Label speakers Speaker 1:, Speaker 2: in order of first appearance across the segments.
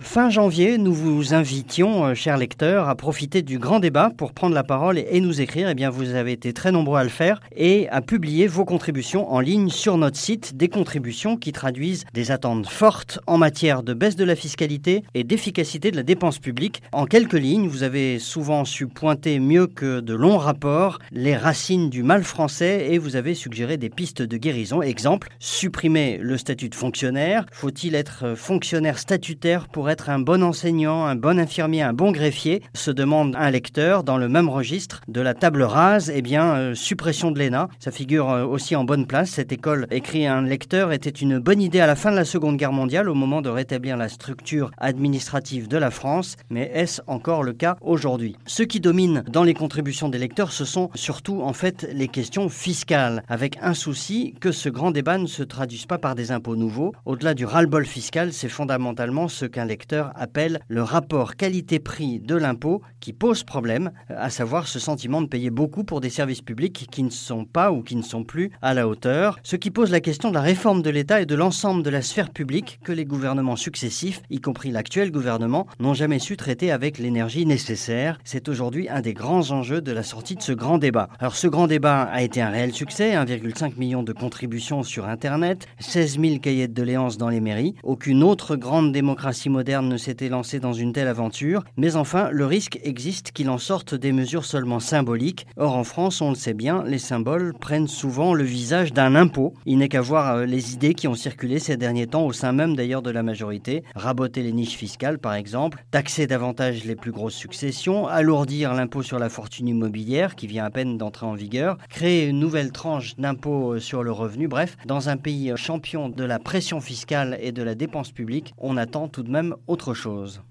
Speaker 1: Fin janvier, nous vous invitions, euh, chers lecteurs, à profiter du grand débat pour prendre la parole et nous écrire. Eh bien, vous avez été très nombreux à le faire et à publier vos contributions en ligne sur notre site. Des contributions qui traduisent des attentes fortes en matière de baisse de la fiscalité et d'efficacité de la dépense publique. En quelques lignes, vous avez souvent su pointer mieux que de longs rapports les racines du mal français et vous avez suggéré des pistes de guérison. Exemple, supprimer le statut de fonctionnaire. Faut-il être fonctionnaire statutaire pour être un bon enseignant, un bon infirmier, un bon greffier se demande un lecteur dans le même registre de la table rase, eh bien, euh, suppression de l'ENA. Ça figure euh, aussi en bonne place. Cette école, écrit un lecteur, était une bonne idée à la fin de la Seconde Guerre mondiale, au moment de rétablir la structure administrative de la France. Mais est-ce encore le cas aujourd'hui? Ce qui domine dans les contributions des lecteurs, ce sont surtout en fait les questions fiscales, avec un souci que ce grand débat ne se traduise pas par des impôts nouveaux. Au-delà du ras-le-bol fiscal, c'est fondamentalement ce qu'un lecteur appelle le rapport qualité-prix de l'impôt qui pose problème, à savoir ce sentiment de payer beaucoup pour des services publics qui ne sont pas ou qui ne sont plus à la hauteur, ce qui pose la question de la réforme de l'État et de l'ensemble de la sphère publique que les gouvernements successifs, y compris l'actuel gouvernement, n'ont jamais su traiter avec l'énergie nécessaire. C'est aujourd'hui un des grands enjeux de la sortie de ce grand débat. Alors ce grand débat a été un réel succès, 1,5 million de contributions sur Internet, 16 000 cahiers de doléances dans les mairies. Aucune autre grande démocratie moderne ne s'était lancé dans une telle aventure, mais enfin, le risque existe qu'il en sorte des mesures seulement symboliques. Or, en France, on le sait bien, les symboles prennent souvent le visage d'un impôt. Il n'est qu'à voir euh, les idées qui ont circulé ces derniers temps au sein même d'ailleurs de la majorité. Raboter les niches fiscales, par exemple, taxer davantage les plus grosses successions, alourdir l'impôt sur la fortune immobilière qui vient à peine d'entrer en vigueur, créer une nouvelle tranche d'impôt euh, sur le revenu. Bref, dans un pays euh, champion de la pression fiscale et de la dépense publique, on attend tout de même autre chose.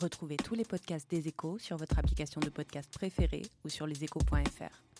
Speaker 2: Retrouvez tous les podcasts des échos sur votre application de podcast préférée ou sur leséchos.fr.